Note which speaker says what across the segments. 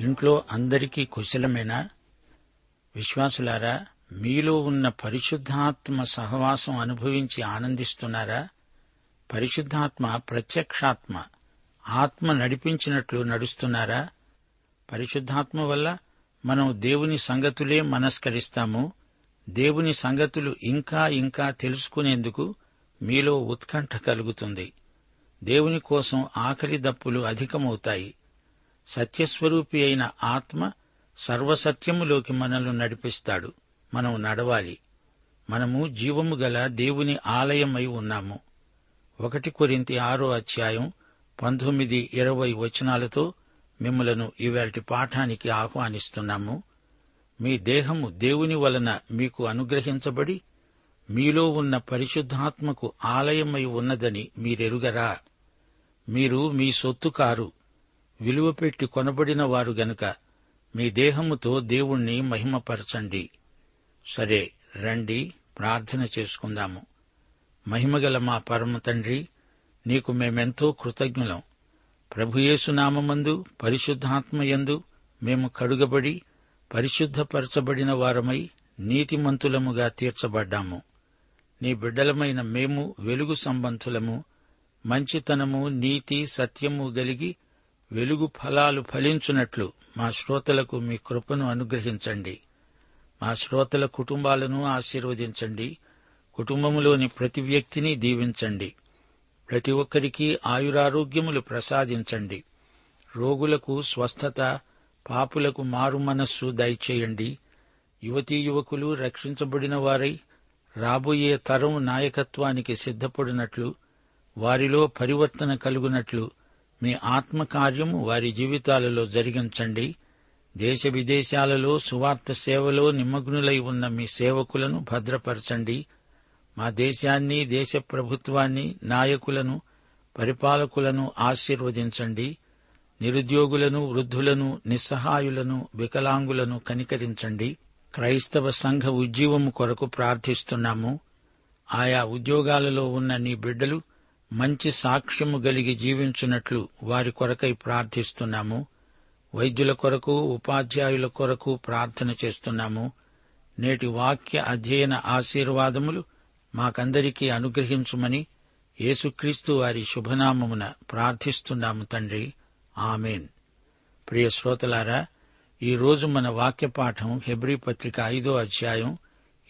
Speaker 1: ఇంట్లో అందరికీ కుశలమేనా? విశ్వాసులారా మీలో ఉన్న పరిశుద్ధాత్మ సహవాసం అనుభవించి ఆనందిస్తున్నారా? పరిశుద్ధాత్మ ప్రత్యక్షాత్మ ఆత్మ నడిపించినట్లు నడుస్తున్నారా? పరిశుద్ధాత్మ వల్ల మనం దేవుని సంగతులే మనస్కరిస్తాము. దేవుని సంగతులు ఇంకా ఇంకా తెలుసుకునేందుకు మీలో ఉత్కంఠ కలుగుతుంది. దేవుని కోసం ఆకలి దప్పులు అధికమవుతాయి. సత్యస్వరూపి అయిన ఆత్మ సర్వసత్యములోకి మనల్ని నడిపిస్తాడు. మనం నడవాలి. మనము జీవము గల దేవుని ఆలయమై ఉన్నాము. ఒకటి కొరింతి ఆరో అధ్యాయం పంతొమ్మిది ఇరవై వచనాలతో మిమ్మలను ఇవాటి పాఠానికి ఆహ్వానిస్తున్నాము. మీ దేహము దేవుని వలన మీకు అనుగ్రహించబడి మీలో ఉన్న పరిశుద్ధాత్మకు ఆలయమై ఉన్నదని మీరెరుగరా? మీరు మీ సొత్తు కారు. విలువ పెట్టి కొనబడిన వారు గనుక మీ దేహముతో దేవుణ్ణి మహిమపరచండి. సరే రండి ప్రార్థన చేసుకుందాము. మహిమగల మా పరమ తండ్రి నీకు మేమెంతో కృతజ్ఞులం. ప్రభుయేసునామందు పరిశుద్ధాత్మయందు మేము కడుగబడి పరిశుద్ధపరచబడిన వారమై నీతిమంతులముగా తీర్చబడ్డాము. నీ బిడ్డలమైన మేము వెలుగు సంబంధులము మంచితనము నీతి సత్యము గలిగి వెలుగు ఫలాలు ఫలించున్నట్లు మా శ్రోతలకు మీ కృపను అనుగ్రహించండి. మా శ్రోతల కుటుంబాలను ఆశీర్వదించండి. కుటుంబంలోని ప్రతి వ్యక్తిని దీవించండి. ప్రతి ఒక్కరికి ఆయురారోగ్యములు ప్రసాదించండి. రోగులకు స్వస్థత పాపులకు మారు మనస్సు దయచేయండి. యువతీ యువకులు రక్షించబడిన వారై రాబోయే తరం నాయకత్వానికి సిద్ధపడినట్లు వారిలో పరివర్తన కలుగునట్లు మీ ఆత్మకార్యము వారి జీవితాలలో జరిగించండి. దేశ విదేశాలలో సువార్త సేవలో నిమగ్నులై ఉన్న మీ సేవకులను భద్రపరచండి. మా దేశాన్ని దేశ ప్రభుత్వాన్ని నాయకులను పరిపాలకులను ఆశీర్వదించండి. నిరుద్యోగులను వృద్ధులను నిస్సహాయులను వికలాంగులను కనికరించండి. క్రైస్తవ సంఘ ఉజ్జీవము కొరకు ప్రార్థిస్తున్నాము. ఆయా ఉద్యోగాలలో ఉన్న నీ బిడ్డలు మంచి సాక్ష్యము గలిగి జీవించున్నట్లు వారి కొరకై ప్రార్థిస్తున్నాము. వైద్యుల కొరకు ఉపాధ్యాయుల కొరకు ప్రార్థన చేస్తున్నాము. నేటి వాక్య అధ్యయన ఆశీర్వాదములు మాకందరికీ అనుగ్రహించుమని యేసుక్రీస్తు వారి శుభనామమున ప్రార్థిస్తున్నాము తండ్రి. ఆమెన్. ప్రియ శ్రోతలారా ఈరోజు మన వాక్య పాఠం హెబ్రీ పత్రిక ఐదో అధ్యాయం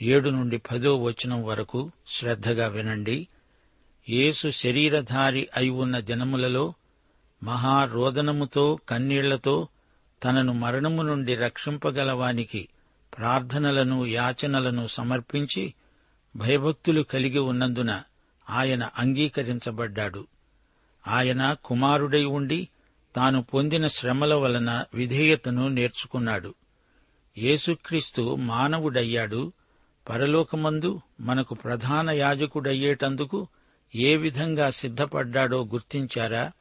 Speaker 1: ఏడు నుండి పదో వచనం వరకు శ్రద్ధగా వినండి. యేసు శరీరధారి అయి ఉన్న దినములలో మహారోదనముతో కన్నీళ్ళతో తనను మరణము నుండి రక్షింపగలవానికి ప్రార్థనలను యాచనలను సమర్పించి భయభక్తులు కలిగి ఉన్నందున ఆయన అంగీకరించబడ్డాడు. ఆయన కుమారుడై ఉండి తాను పొందిన శ్రమల వలన విధేయతను నేర్చుకున్నాడు. యేసుక్రీస్తు మానవుడయ్యాడు. పరలోకమందు మనకు ప్రధాన యాజకుడయ్యేటందుకు ఏ విధంగా సిద్ధపడ్డాడో గుర్తించారా?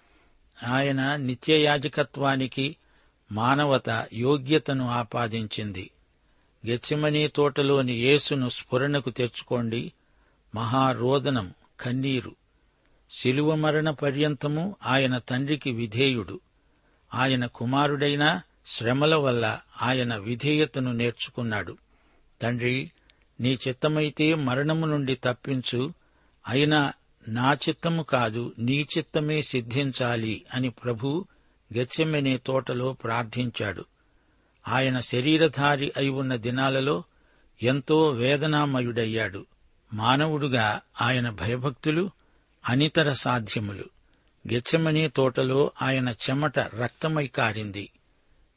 Speaker 1: ఆయన నిత్యయాజకత్వానికి మానవత యోగ్యతను ఆపాదించింది. గెచ్చమనీ తోటలోని యేసును స్ఫురణకు తెచ్చుకోండి. మహారోదనం కన్నీరు. శిలువ మరణ పర్యంతము ఆయన తండ్రికి విధేయుడు. ఆయన కుమారుడైన శ్రమల వల్ల ఆయన విధేయతను నేర్చుకున్నాడు. తండ్రి నీ చిత్తమైతే మరణము నుండి తప్పించు. అయినా నా చిత్తము కాదు నీ చిత్తమే సిద్ధించాలి అని ప్రభు గెచ్చెమెనే తోటలో ప్రార్థించాడు. ఆయన శరీరధారి అయి ఉన్న దినాలలో ఎంతో వేదనామయుడయ్యాడు. మానవుడుగా ఆయన భయభక్తులు అనితర సాధ్యములు. గెచ్చమనే తోటలో ఆయన చెమట రక్తమై కారింది.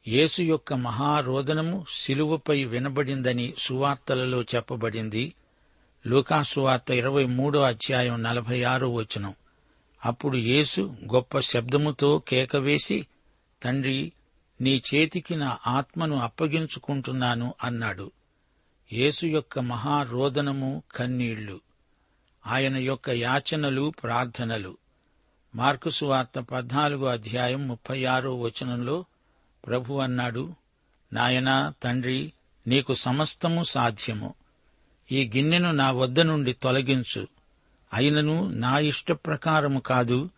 Speaker 1: యేసు యొక్క మహారోదనము శిలువపై వినబడిందని సువార్తలలో చెప్పబడింది. లూకాసువార్త ఇరవై మూడో అధ్యాయం నలభై ఆరో వచనం. అప్పుడు యేసు గొప్ప శబ్దముతో కేకవేసి తండ్రి నీ చేతికి నా ఆత్మను అప్పగించుకుంటున్నాను అన్నాడు. యేసు యొక్క మహారోదనము కన్నీళ్ళు ఆయన యొక్క యాచనలు ప్రార్థనలు. మార్కుసు వార్త పద్నాలుగో అధ్యాయం ముప్పై ఆరో వచనంలో ప్రభు అన్నాడు నాయనా తండ్రి నీకు సమస్తము సాధ్యము. ఈ గిన్నెను నా వద్ద నుండి తొలగించు. అయినను నా ఇష్ట ప్రకారము కాదు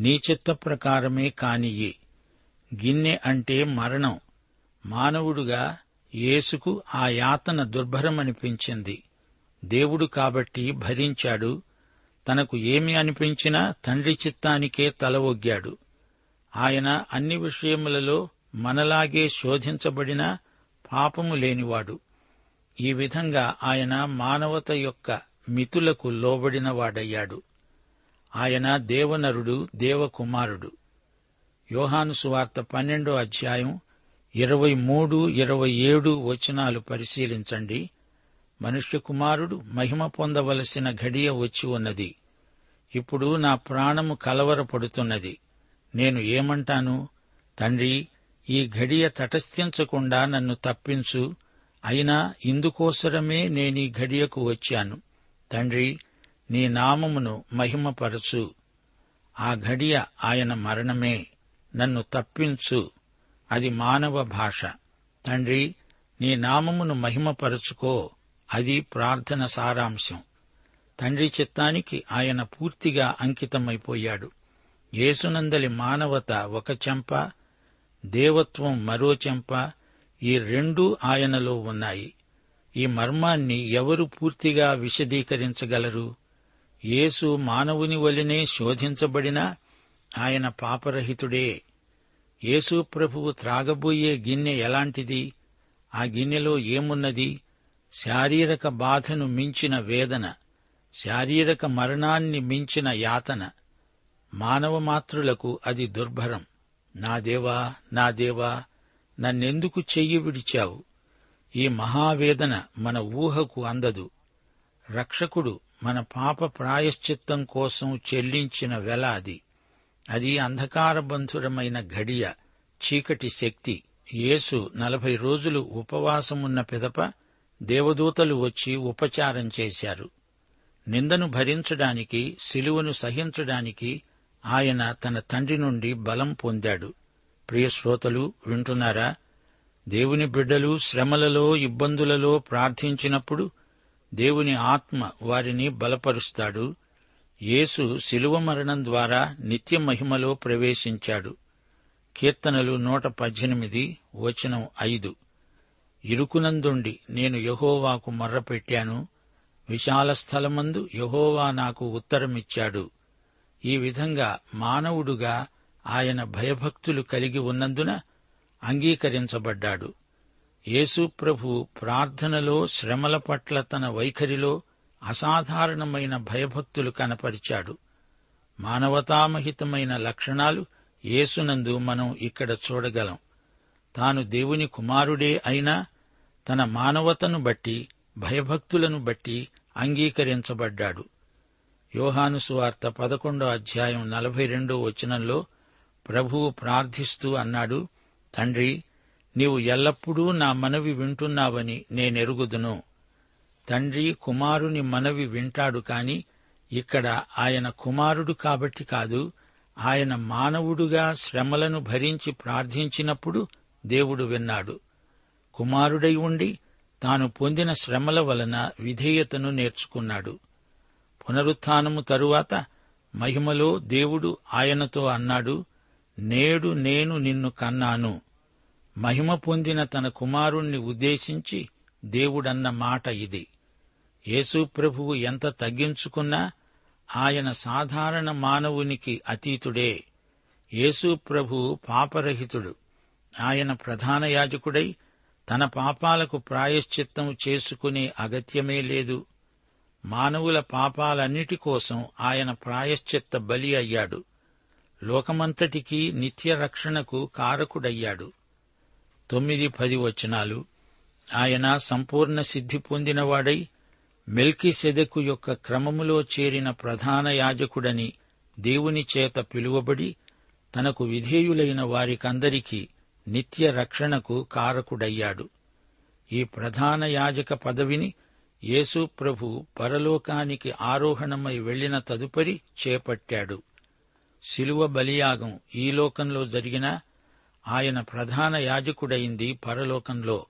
Speaker 1: నీ చిత్త ప్రకారమే కానియ్యి. గిన్నె అంటే మరణం. మానవుడుగా యేసుకు ఆ యాతన దుర్భరమనిపించింది. దేవుడు కాబట్టి భరించాడు. తనకు ఏమి అనిపించినా తండ్రి చిత్తానికే తల ఒగ్గాడు. ఆయన అన్ని విషయములలో మనలాగే శోధించబడిన పాపము లేనివాడు. ఈ విధంగా ఆయన మానవత యొక్క మితులకు లోబడినవాడయ్యాడు ఆయన దేవనరుడు దేవకుమారుడు. యోహాను సువార్త పన్నెండో అధ్యాయం ఇరవై మూడు ఇరవై ఏడు వచనాలు పరిశీలించండి. మనుష్య కుమారుడు మహిమ పొందవలసిన ఘడియ వచ్చి ఉన్నది. ఇప్పుడు నా ప్రాణము కలవరపడుతున్నది. నేను ఏమంటాను? తండ్రి ఈ ఘడియ తటస్థించకుండా నన్ను తప్పించు. అయినా ఇందుకోసరమే నేనీ ఘడియకు వచ్చాను. తండ్రి నీ నామమును మహిమపరచు. ఆ ఘడియ ఆయన మరణమే. నన్ను తప్పించు. అది మానవ భాష. తండ్రి నీ నామమును మహిమపరచుకో. అది ప్రార్థన సారాంశం. తండ్రి చిత్తానికి ఆయన పూర్తిగా అంకితమైపోయాడు. యేసునందలి మానవత ఒక చెంప దేవత్వం మరో చెంప ఈ రెండూ ఆయనలో ఉన్నాయి. ఈ మర్మాన్ని ఎవరు పూర్తిగా విశదీకరించగలరు? యేసు మానవుని వలనే శోధించబడినా ఆయన పాపరహితుడే. యేసు ప్రభువు త్రాగబోయే గిన్నె ఎలాంటిది? ఆ గిన్నెలో ఏమున్నది? శారీరక బాధను మించిన వేదన శారీరక మరణాన్ని మించిన యాతన. మానవ మాత్రులకు అది దుర్భరం. నా దేవా నా దేవా నన్నెందుకు చెయ్యి విడిచావు? ఈ మహావేదన మన ఊహకు అందదు. రక్షకుడు మన పాప ప్రాయశ్చిత్తం కోసం చెల్లించిన వెల అది. అది అంధకారబంధురమైన ఘడియ చీకటి శక్తి. యేసు నలభై రోజులు ఉపవాసమున్న పిదప దేవదూతలు వచ్చి ఉపచారం చేశారు. నిందను భరించడానికి శిలువను సహించడానికి ఆయన తన తండ్రి నుండి బలం పొందాడు. ప్రియ శ్రోతలు వింటున్నారా? దేవుని బిడ్డలు శ్రమలలో ఇబ్బందులలో ప్రార్థించినప్పుడు దేవుని ఆత్మ వారిని బలపరుస్తాడు. యేసు శిలువ మరణం ద్వారా నిత్య మహిమలో ప్రవేశించాడు. కీర్తనలు నూట పద్దెనిమిది వచనం ఐదు. ఇరుకునందుండి నేను యహోవాకు మర్రపెట్టాను. విశాల స్థలమందు యహోవా నాకు ఉత్తరమిచ్చాడు. ఈ విధంగా మానవుడుగా ఆయన భయభక్తులు కలిగి ఉన్నందున అంగీకరించబడ్డాడు. యేసుప్రభు ప్రార్థనలో శ్రమల పట్ల తన వైఖరిలో అసాధారణమైన భయభక్తులు కనపరిచాడు. మానవతామహితమైన లక్షణాలు యేసునందు మనం ఇక్కడ చూడగలం. తాను దేవుని కుమారుడే అయినా తన మానవతను బట్టి భయభక్తులను బట్టి అంగీకరించబడ్డాడు. యోహాను సువార్త పదకొండో అధ్యాయం నలభై రెండో వచనంలో ప్రభువు ప్రార్థిస్తూ అన్నాడు తండ్రి నీవు ఎల్లప్పుడూ నా మనవి వింటున్నావని నేనెరుగుదును. తండ్రి కుమారుని మనవి వింటాడు కాని ఇక్కడ ఆయన కుమారుడు కాబట్టి కాదు ఆయన మానవుడుగా శ్రమలను భరించి ప్రార్థించినప్పుడు దేవుడు విన్నాడు. కుమారుడై ఉండి తాను పొందిన శ్రమల వలన విధేయతను నేర్చుకున్నాడు. పునరుత్నము తరువాత మహిమలో దేవుడు ఆయనతో అన్నాడు నేడు నేను నిన్ను కన్నాను. మహిమ పొందిన తన కుమారుణ్ణి ఉద్దేశించి దేవుడన్న మాట ఇది. యేసు ప్రభువు ఎంత తగ్గించుకున్నా ఆయన సాధారణ మానవునికి అతీతుడే. యేసు ప్రభు పాపరహితుడు. ఆయన ప్రధాన యాజకుడై తన పాపాలకు ప్రాయశ్చిత్తం చేసుకునే అగత్యమే లేదు. మానవుల పాపాలన్నిటి కోసం ఆయన ప్రాయశ్చిత్త బలి అయ్యాడు. లోకమంతటికీ నిత్య రక్షణకు కారకుడయ్యాడు. తొమ్మిది పది వచనాలు. ఆయన సంపూర్ణ సిద్ధి పొందినవాడై మెల్కి సెదకు యొక్క క్రమములో చేరిన ప్రధాన యాజకుడని దేవుని చేత పిలువబడి తనకు విధేయులైన వారికందరికీ నిత్య రక్షణకు కారకుడయ్యాడు. ఈ ప్రధాన యాజక పదవిని యేసు ప్రభు పరలోకానికి ఆరోహణమై వెళ్ళిన తదుపరి చేపట్టాడు. శిలువ బలియాగం ఈ లోకంలో జరిగినా ఆయన ప్రధాన యాజకుడైంది పరలోకంలో.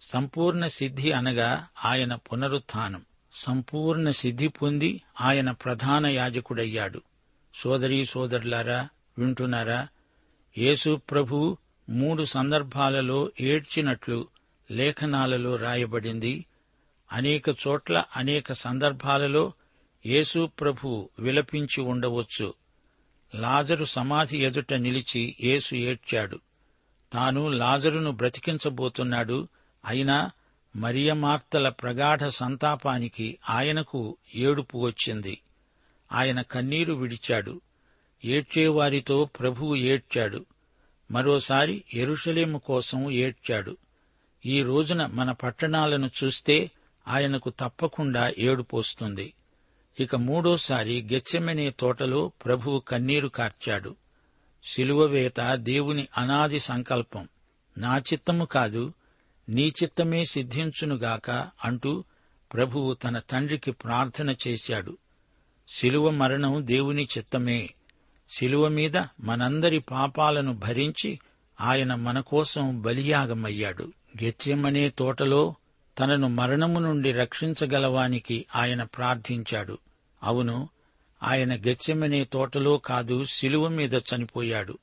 Speaker 1: సంపూర్ణ సిద్ధి అనగా ఆయన పునరుత్థానం. సంపూర్ణ సిద్ధి పొంది ఆయన ప్రధాన యాజకుడయ్యాడు. సోదరీ సోదరులారా వింటున్నారా? యేసు ప్రభు మూడు సందర్భాలలో ఏడ్చినట్లు లేఖనాలలో రాయబడింది. అనేక చోట్ల అనేక సందర్భాలలో యేసు ప్రభు విలపించి ఉండవచ్చు. లాజరు సమాధి ఎదుట నిలిచి యేసు ఏడ్చాడు. తాను లాజరును బ్రతికించబోతున్నాడు. అయినా మరియమార్తల ప్రగాఢ సంతాపానికి ఆయనకు ఏడుపు వచ్చింది. ఆయన కన్నీరు విడిచాడు. ఏడ్చేవారితో ప్రభువు ఏడ్చాడు. మరోసారి ఎరుషలేము కోసం ఏడ్చాడు. ఈ రోజున మన పట్టణాలను చూస్తే ఆయనకు తప్పకుండా ఏడుపోస్తుంది ఇక మూడోసారి గెచ్చెమనే తోటలో ప్రభువు కన్నీరు కార్చాడు. శిలువవేత దేవుని అనాది సంకల్పం. నా చిత్తము కాదు నీ చిత్తమే సిద్ధించునుగాక అంటూ ప్రభువు తన తండ్రికి ప్రార్థన చేశాడు. శిలువ మరణం దేవుని చిత్తమే. శిలువ మీద మనందరి పాపాలను భరించి ఆయన మన కోసం బలియాగమయ్యాడు. గెత్యమనే తోటలో తనను మరణము నుండి రక్షించగలవానికి ఆయన ప్రార్థించాడు. అవును ఆయన గెచ్చెమనే తోటలో కాదు శిలువ మీద చనిపోయాడు.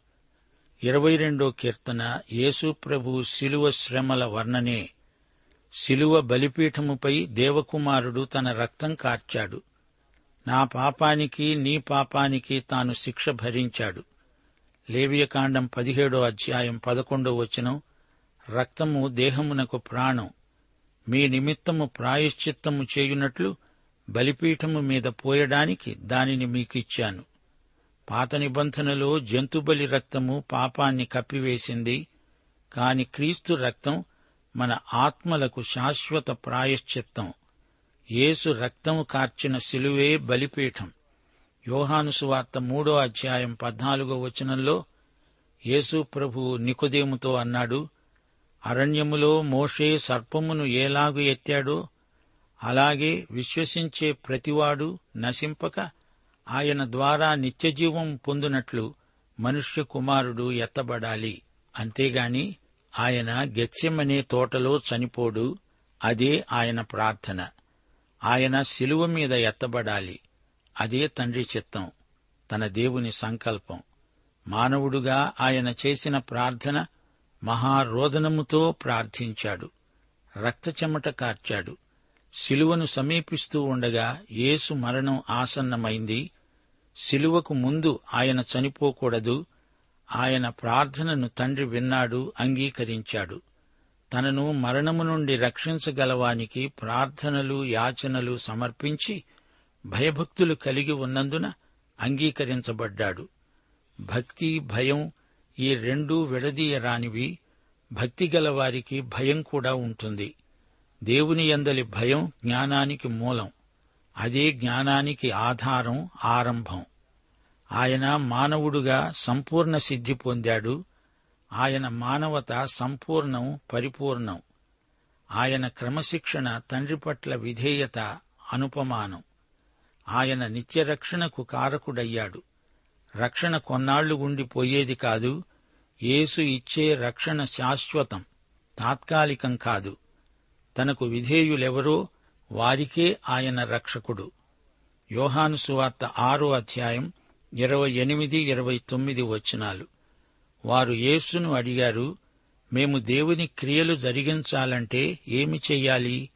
Speaker 1: ఇరవై రెండో కీర్తన యేసుప్రభు శిలువ శ్రమల వర్ణనే. శిలువ బలిపీఠముపై దేవకుమారుడు తన రక్తం కార్చాడు. నా పాపానికి నీ పాపానికి తాను శిక్ష భరించాడు. లేవియకాండం పదిహేడో అధ్యాయం పదకొండో వచనం రక్తము దేహమునకు ప్రాణం. మీ నిమిత్తము ప్రాయశ్చిత్తము చేయునట్లు బలిపీఠము మీద పోయడానికి దానిని మీకిచ్చాను. పాత నిబంధనలో జంతుబలి రక్తము పాపాన్ని కప్పివేసింది కాని క్రీస్తు రక్తం మన ఆత్మలకు శాశ్వత ప్రాయశ్చిత్తం. యేసు రక్తము కార్చిన శిలువే బలిపీఠం. యోహానుసువార్త మూడో అధ్యాయం పద్నాలుగో వచనంలో యేసు ప్రభు నికుదేముతో అన్నాడు అరణ్యములో మోషే సర్పమును ఎలాగు ఎత్తాడో అలాగే విశ్వసించే ప్రతివాడు నశింపక ఆయన ద్వారా నిత్యజీవం పొందునట్లు మనుష్య కుమారుడు ఎత్తబడాలి. అంతేగాని ఆయన గెత్యమనే తోటలో చనిపోడు. అదే ఆయన ప్రార్థన. ఆయన శిలువ మీద ఎత్తబడాలి. అదే తండ్రి చిత్తం తన దేవుని సంకల్పం. మానవుడుగా ఆయన చేసిన ప్రార్థన మహారోదనముతో ప్రార్థించాడు. రక్త చెమట కార్చాడు. శిలువను సమీపిస్తూ ఉండగా యేసు మరణం ఆసన్నమైంది. శిలువకు ముందు ఆయన చనిపోకూడదు. ఆయన ప్రార్థనను తండ్రి విన్నాడు అంగీకరించాడు. తనను మరణము నుండి రక్షించగలవానికి ప్రార్థనలు యాచనలు సమర్పించి భయభక్తులు కలిగి ఉన్నందున అంగీకరించబడ్డాడు. భక్తి భయం ఈ రెండూ విడదీయరానివి. భక్తి గలవారికి భయం కూడా ఉంటుంది. దేవుని ఎందలి భయం జ్ఞానానికి మూలం. అదే జ్ఞానానికి ఆధారం ఆరంభం. ఆయన మానవుడుగా సంపూర్ణ సిద్ధి పొందాడు. ఆయన మానవత సంపూర్ణం పరిపూర్ణం. ఆయన క్రమశిక్షణ తండ్రి పట్ల విధేయత అనుపమానం. ఆయన నిత్యరక్షణకు కారకుడయ్యాడు. రక్షణ కొన్నాళ్ళు ఉండిపోయేది కాదు. యేసు ఇచ్చే రక్షణ శాశ్వతం తాత్కాలికం కాదు. తనకు విధేయులెవరో వారికే ఆయన రక్షకుడు. యోహాను సువార్త ఆరో అధ్యాయం ఇరవై ఎనిమిది ఇరవై తొమ్మిది వచనాలు. వారు యేసును అడిగారు మేము దేవుని క్రియలు జరిగించాలంటే ఏమి చెయ్యాలి?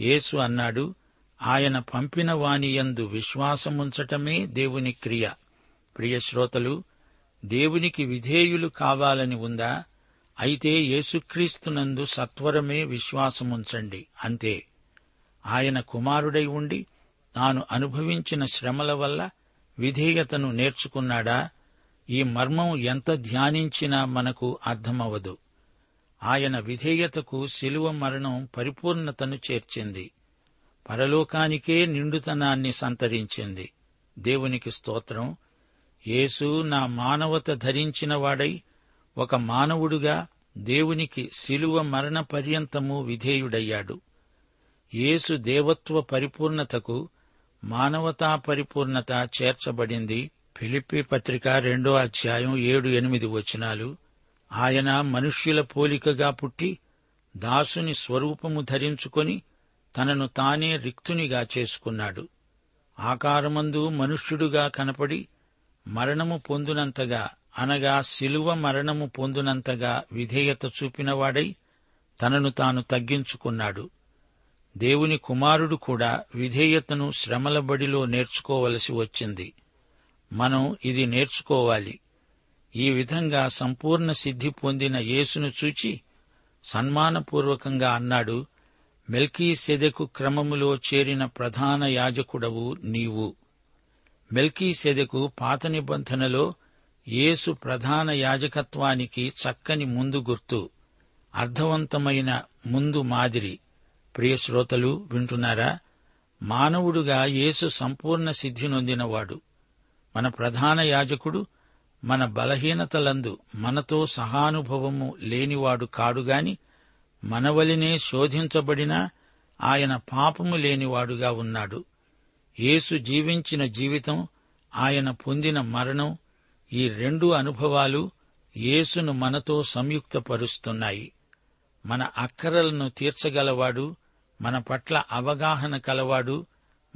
Speaker 1: యేసు అన్నాడు ఆయన పంపిన వానియందు విశ్వాసముంచటమే దేవుని క్రియ. ప్రియశ్రోతలు దేవునికి విధేయులు కావాలని ఉందా? అయితే యేసుక్రీస్తునందు సత్వరమే విశ్వాసముంచండి అంతే. ఆయన కుమారుడై ఉండి తాను అనుభవించిన శ్రమల వల్ల విధేయతను నేర్చుకున్నాడా? ఈ మర్మం ఎంత ధ్యానించినా మనకు అర్థమవదు ఆయన విధేయతకు శిలువ మరణం పరిపూర్ణతను చేర్చింది. పరలోకానికే నిండుతనాన్ని సంతరించింది. దేవునికి స్తోత్రం. యేసు నా మానవత ధరించినవాడై వాడై ఒక మానవుడుగా దేవునికి శిలువ మరణ పర్యంతము విధేయుడయ్యాడు. యేసు దేవత్వ పరిపూర్ణతకు మానవతా పరిపూర్ణత చేర్చబడింది. ఫిలిప్పి పత్రిక రెండో అధ్యాయం ఏడు ఎనిమిది వచనాలు. ఆయన మనుష్యుల పోలికగా పుట్టి దాసుని స్వరూపము ధరించుకొని తనను తానే రిక్తునిగా చేసుకున్నాడు. ఆకారమందు మనుష్యుడుగా కనపడి మరణము పొందునంతగా అనగా శిలువ మరణము పొందునంతగా విధేయత చూపినవాడై తనను తాను తగ్గించుకున్నాడు. దేవుని కుమారుడు కూడా విధేయతను శ్రమల బడిలో నేర్చుకోవలసి వచ్చింది. మనం ఇది నేర్చుకోవాలి. ఈ విధంగా సంపూర్ణ సిద్ధి పొందిన యేసును చూచి సన్మానపూర్వకంగా అన్నాడు మెల్కీ సెదెకు క్రమములో చేరిన ప్రధాన యాజకుడవు నీవు. మెల్కీ సెదెకు పాత నిబంధనలో యేసు ప్రధాన యాజకత్వానికి చక్కని ముందు గుర్తు అర్థవంతమైన ముందు మాదిరి. ప్రియశ్రోతలు వింటున్నారా? మానవుడుగా యేసు సంపూర్ణ సిద్ధి నొందినవాడు. మన ప్రధాన యాజకుడు మన బలహీనతలందు మనతో సహానుభవము లేనివాడు కాడుగాని మనవలినే శోధించబడినా ఆయన పాపము లేనివాడుగా ఉన్నాడు. యేసు జీవించిన జీవితం ఆయన పొందిన మరణం ఈ రెండు అనుభవాలు యేసును మనతో సంయుక్తపరుస్తున్నాయి. మన అక్కరలను తీర్చగలవాడు మన పట్ల అవగాహన కలవాడు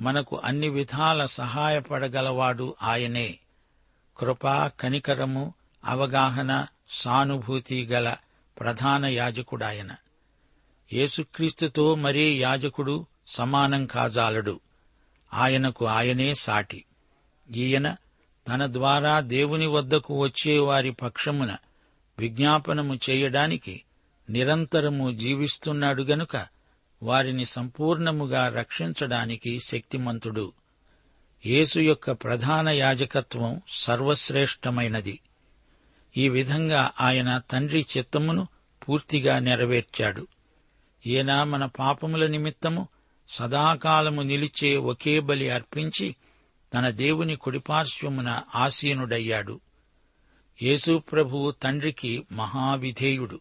Speaker 1: మనకు అన్ని విధాల సహాయపడగలవాడు ఆయనే. కృప కనికరము అవగాహన సానుభూతి గల ప్రధాన యాజకుడాయన. యేసుక్రీస్తుతో మరే యాజకుడు సమానం కాజాలడు. ఆయనకు ఆయనే సాటి. ఈయన తన ద్వారా దేవుని వద్దకు వచ్చే వారి పక్షమున విజ్ఞాపనము చేయడానికి నిరంతరము జీవిస్తున్నాడు గనుక వారిని సంపూర్ణముగా రక్షించడానికి శక్తిమంతుడు. యేసు యొక్క ప్రధాన యాజకత్వం సర్వశ్రేష్టమైనది. ఈ విధంగా ఆయన తండ్రి చిత్తమును పూర్తిగా నెరవేర్చాడు. ఈయన మన పాపముల నిమిత్తము సదాకాలము నిలిచే ఒకే బలి అర్పించి తన దేవుని కుడిపార్శ్వమున ఆసీనుడయ్యాడు. యేసుప్రభువు తండ్రికి మహావిధేయుడు.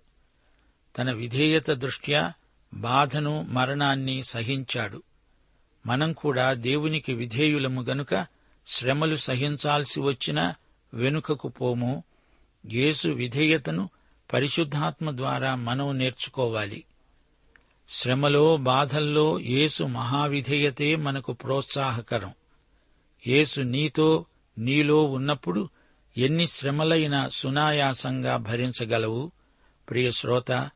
Speaker 1: తన విధేయత దృష్ట్యా బాధను మరణాన్ని సహించాడు. మనం కూడా దేవునికి విధేయులము గనుక శ్రమలు సహించాల్సి వచ్చినా వెనుకకు పోము. యేసు విధేయతను పరిశుద్ధాత్మ ద్వారా మనం నేర్చుకోవాలి. శ్రమలో బాధల్లో యేసు మహావిధేయతే మనకు ప్రోత్సాహకరం. యేసు నీతో నీలో ఉన్నప్పుడు ఎన్ని శ్రమలైనా సునాయాసంగా భరించగలవు? ప్రియ శ్రోత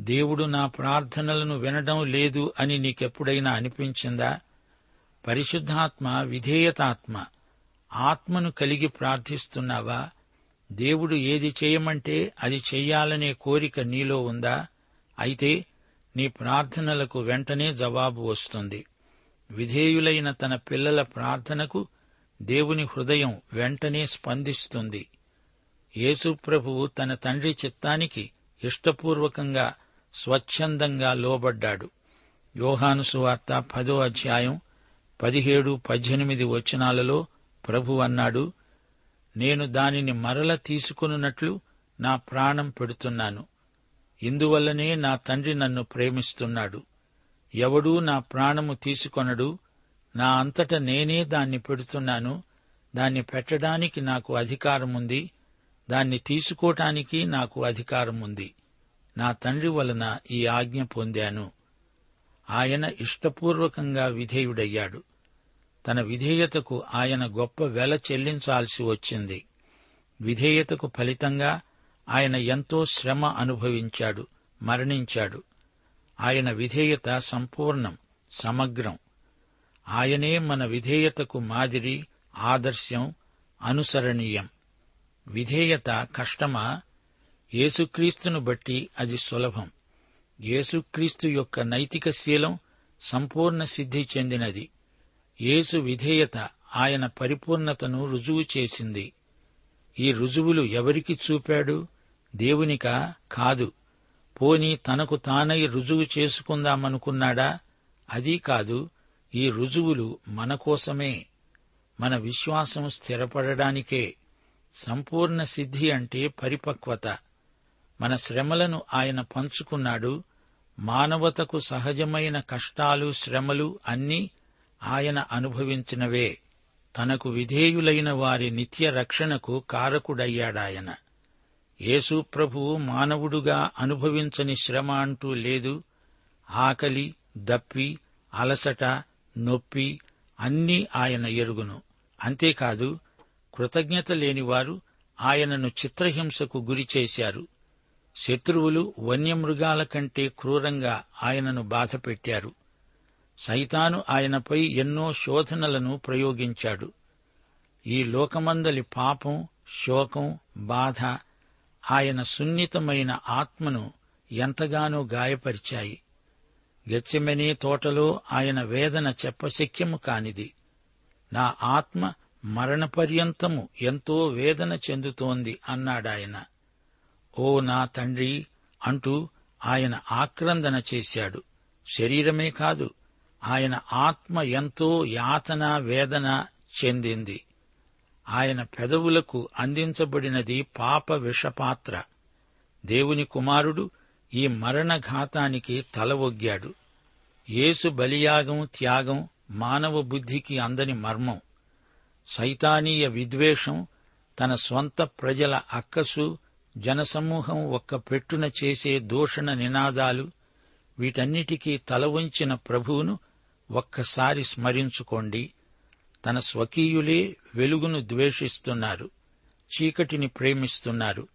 Speaker 1: దేవుడు నా ప్రార్థనలను వినడం లేదు అని నీకెప్పుడైనా అనిపించిందా? పరిశుద్ధాత్మ విధేయతాత్మ ఆత్మను కలిగి ప్రార్థిస్తున్నావా? దేవుడు ఏది చేయమంటే అది చెయ్యాలనే కోరిక నీలో ఉందా? అయితే నీ ప్రార్థనలకు వెంటనే జవాబు వస్తుంది. విధేయులైన తన పిల్లల ప్రార్థనకు దేవుని హృదయం వెంటనే స్పందిస్తుంది. యేసుప్రభువు తన తండ్రి చిత్తానికి ఇష్టపూర్వకంగా స్వచ్ఛందంగా లోబడ్డాడు. యోహాను సువార్త పదో అధ్యాయం పదిహేడు పద్దెనిమిది వచనాలలో ప్రభు అన్నాడు నేను దానిని మరల తీసుకొనున్నట్లు నా ప్రాణం పెడుతున్నాను. ఇందువల్లనే నా తండ్రి నన్ను ప్రేమిస్తున్నాడు. ఎవడూ నా ప్రాణము తీసుకొనడు. నా అంతట నేనే దాన్ని పెడుతున్నాను. దాన్ని పెట్టడానికి నాకు అధికారముంది. దాన్ని తీసుకోటానికి నాకు అధికారం ఉంది నా తండ్రి వలన ఈ ఆజ్ఞ పొందాను. ఆయన ఇష్టపూర్వకంగా విధేయుడయ్యాడు. తన విధేయతకు ఆయన గొప్ప వెల చెల్లించాల్సి వచ్చింది. విధేయతకు ఫలితంగా ఆయన ఎంతో శ్రమ అనుభవించాడు మరణించాడు. ఆయన విధేయత సంపూర్ణం సమగ్రం. ఆయనే మన విధేయతకు మాదిరి ఆదర్శం అనుసరణీయం. విధేయత కష్టమా? యేసుక్రీస్తును బట్టి అది సులభం. యేసుక్రీస్తు యొక్క నైతిక శీలం సంపూర్ణ సిద్ధి చెందినది. యేసు విధేయత ఆయన పరిపూర్ణతను రుజువు చేసింది. ఈ రుజువులు ఎవరికి చూపాడు? దేవునికా? కాదు. పోని తనకు తానై రుజువు చేసుకుందామనుకున్నాడా? అదీ కాదు ఈ రుజువులు మన కోసమే. మన విశ్వాసం స్థిరపడడానికే. సంపూర్ణ సిద్ధి అంటే పరిపక్వత. మన శ్రమలను ఆయన పంచుకున్నాడు. మానవతకు సహజమైన కష్టాలు శ్రమలు అన్నీ ఆయన అనుభవించినవే. తనకు విధేయులైన వారి నిత్య రక్షణకు కారకుడయ్యాడాయన. యేసు ప్రభువు మానవుడుగా అనుభవించని శ్రమ అంటూ లేదు. ఆకలి దప్పి అలసట నొప్పి అన్నీ ఆయన ఎరుగును. అంతేకాదు కృతజ్ఞత లేనివారు ఆయనను చిత్రహింసకు గురిచేశారు శత్రువులు వన్యమృగాల కంటే క్రూరంగా ఆయనను బాధపెట్టారు. సైతాను ఆయనపై ఎన్నో శోధనలను ప్రయోగించాడు. ఈ లోకమందలి పాపం శోకం బాధ ఆయన సున్నితమైన ఆత్మను ఎంతగానో గాయపరిచాయి. గెచ్చెమెనే తోటలో ఆయన వేదన చెప్పశక్యము కానిది. నా ఆత్మ మరణపర్యంతము ఎంతో వేదన చెందుతోంది అన్నాడాయన. ఓ నా తండ్రి అంటూ ఆయన ఆక్రందన చేశాడు. శరీరమే కాదు ఆయన ఆత్మ ఎంతో యాతన వేదన చెందింది. ఆయన పెదవులకు అందించబడినది పాప విషపాత్ర. దేవుని కుమారుడు ఈ మరణఘాతానికి తల ఒగ్గాడు. యేసు బలియాగం త్యాగం మానవ బుద్ధికి అందని మర్మం. సైతానీయ విద్వేషం తన స్వంత ప్రజల అక్కసు జనసమూహం ఒక్క పెట్టున చేసే దూషణ నినాదాలు వీటన్నిటికీ తల వంచిన ప్రభువును ఒక్కసారి స్మరించుకోండి. తన స్వకీయులే వెలుగును ద్వేషిస్తున్నారు చీకటిని ప్రేమిస్తున్నారు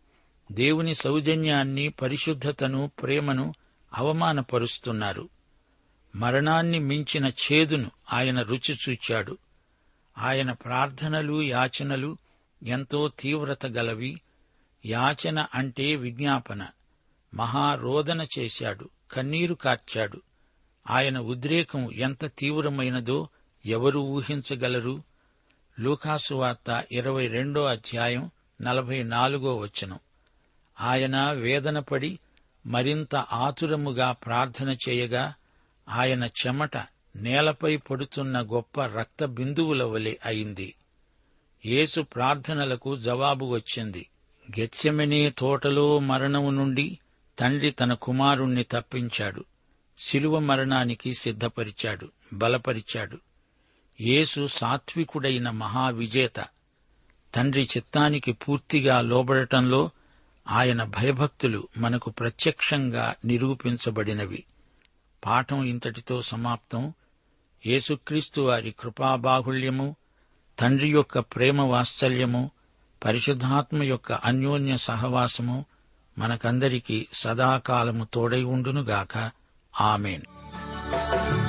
Speaker 1: దేవుని సౌజన్యాన్ని పరిశుద్ధతను ప్రేమను అవమానపరుస్తున్నారు. మరణాన్ని మించిన చేదును ఆయన రుచి చూచాడు. ఆయన ప్రార్థనలు యాచనలు ఎంతో తీవ్రత గలవి. యాచన అంటే విజ్ఞాపన. మహారోదన చేశాడు. కన్నీరు కార్చాడు. ఆయన ఉద్రేకం ఎంత తీవ్రమైనదో ఎవరు ఊహించగలరు? లూకాసు వార్త ఇరవై రెండో అధ్యాయం నలభై నాలుగో వచనం. ఆయన వేదనపడి మరింత ఆతురముగా ప్రార్థన చేయగా ఆయన చెమట నేలపై పడుతున్న గొప్ప రక్త బిందువుల వలె అయింది. యేసు ప్రార్థనలకు జవాబు వచ్చింది. గెచ్చెమెనే తోటలో మరణము నుండి తండ్రి తన కుమారుణ్ణి తప్పించాడు. శిలువ మరణానికి సిద్ధపరిచాడు బలపరిచాడు. యేసు సాత్వికుడైన మహావిజేత. తండ్రి చిత్తానికి పూర్తిగా లోబడటంలో ఆయన భయభక్తులు మనకు ప్రత్యక్షంగా నిరూపించబడినవి. పాఠం ఇంతటితో సమాప్తం. యేసుక్రీస్తు వారి కృపాబాహుళ్యము తండ్రి యొక్క ప్రేమ వాత్సల్యము పరిశుద్ధాత్మ యొక్క అన్యోన్య సహవాసము మనకందరికీ సదాకాలము తోడై ఉండునుగాక. ఆమెన్.
Speaker 2: you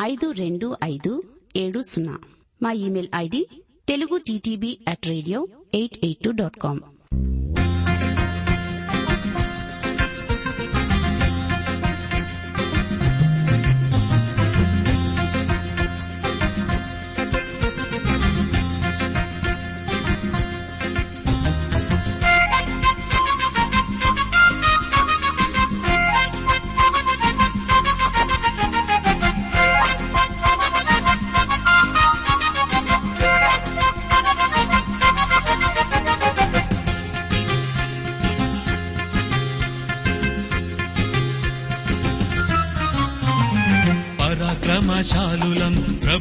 Speaker 3: ఐదు రెండు ఐదు ఏడు సున్నా. మా email ID Telugu TTB at radio eight eight two dot com.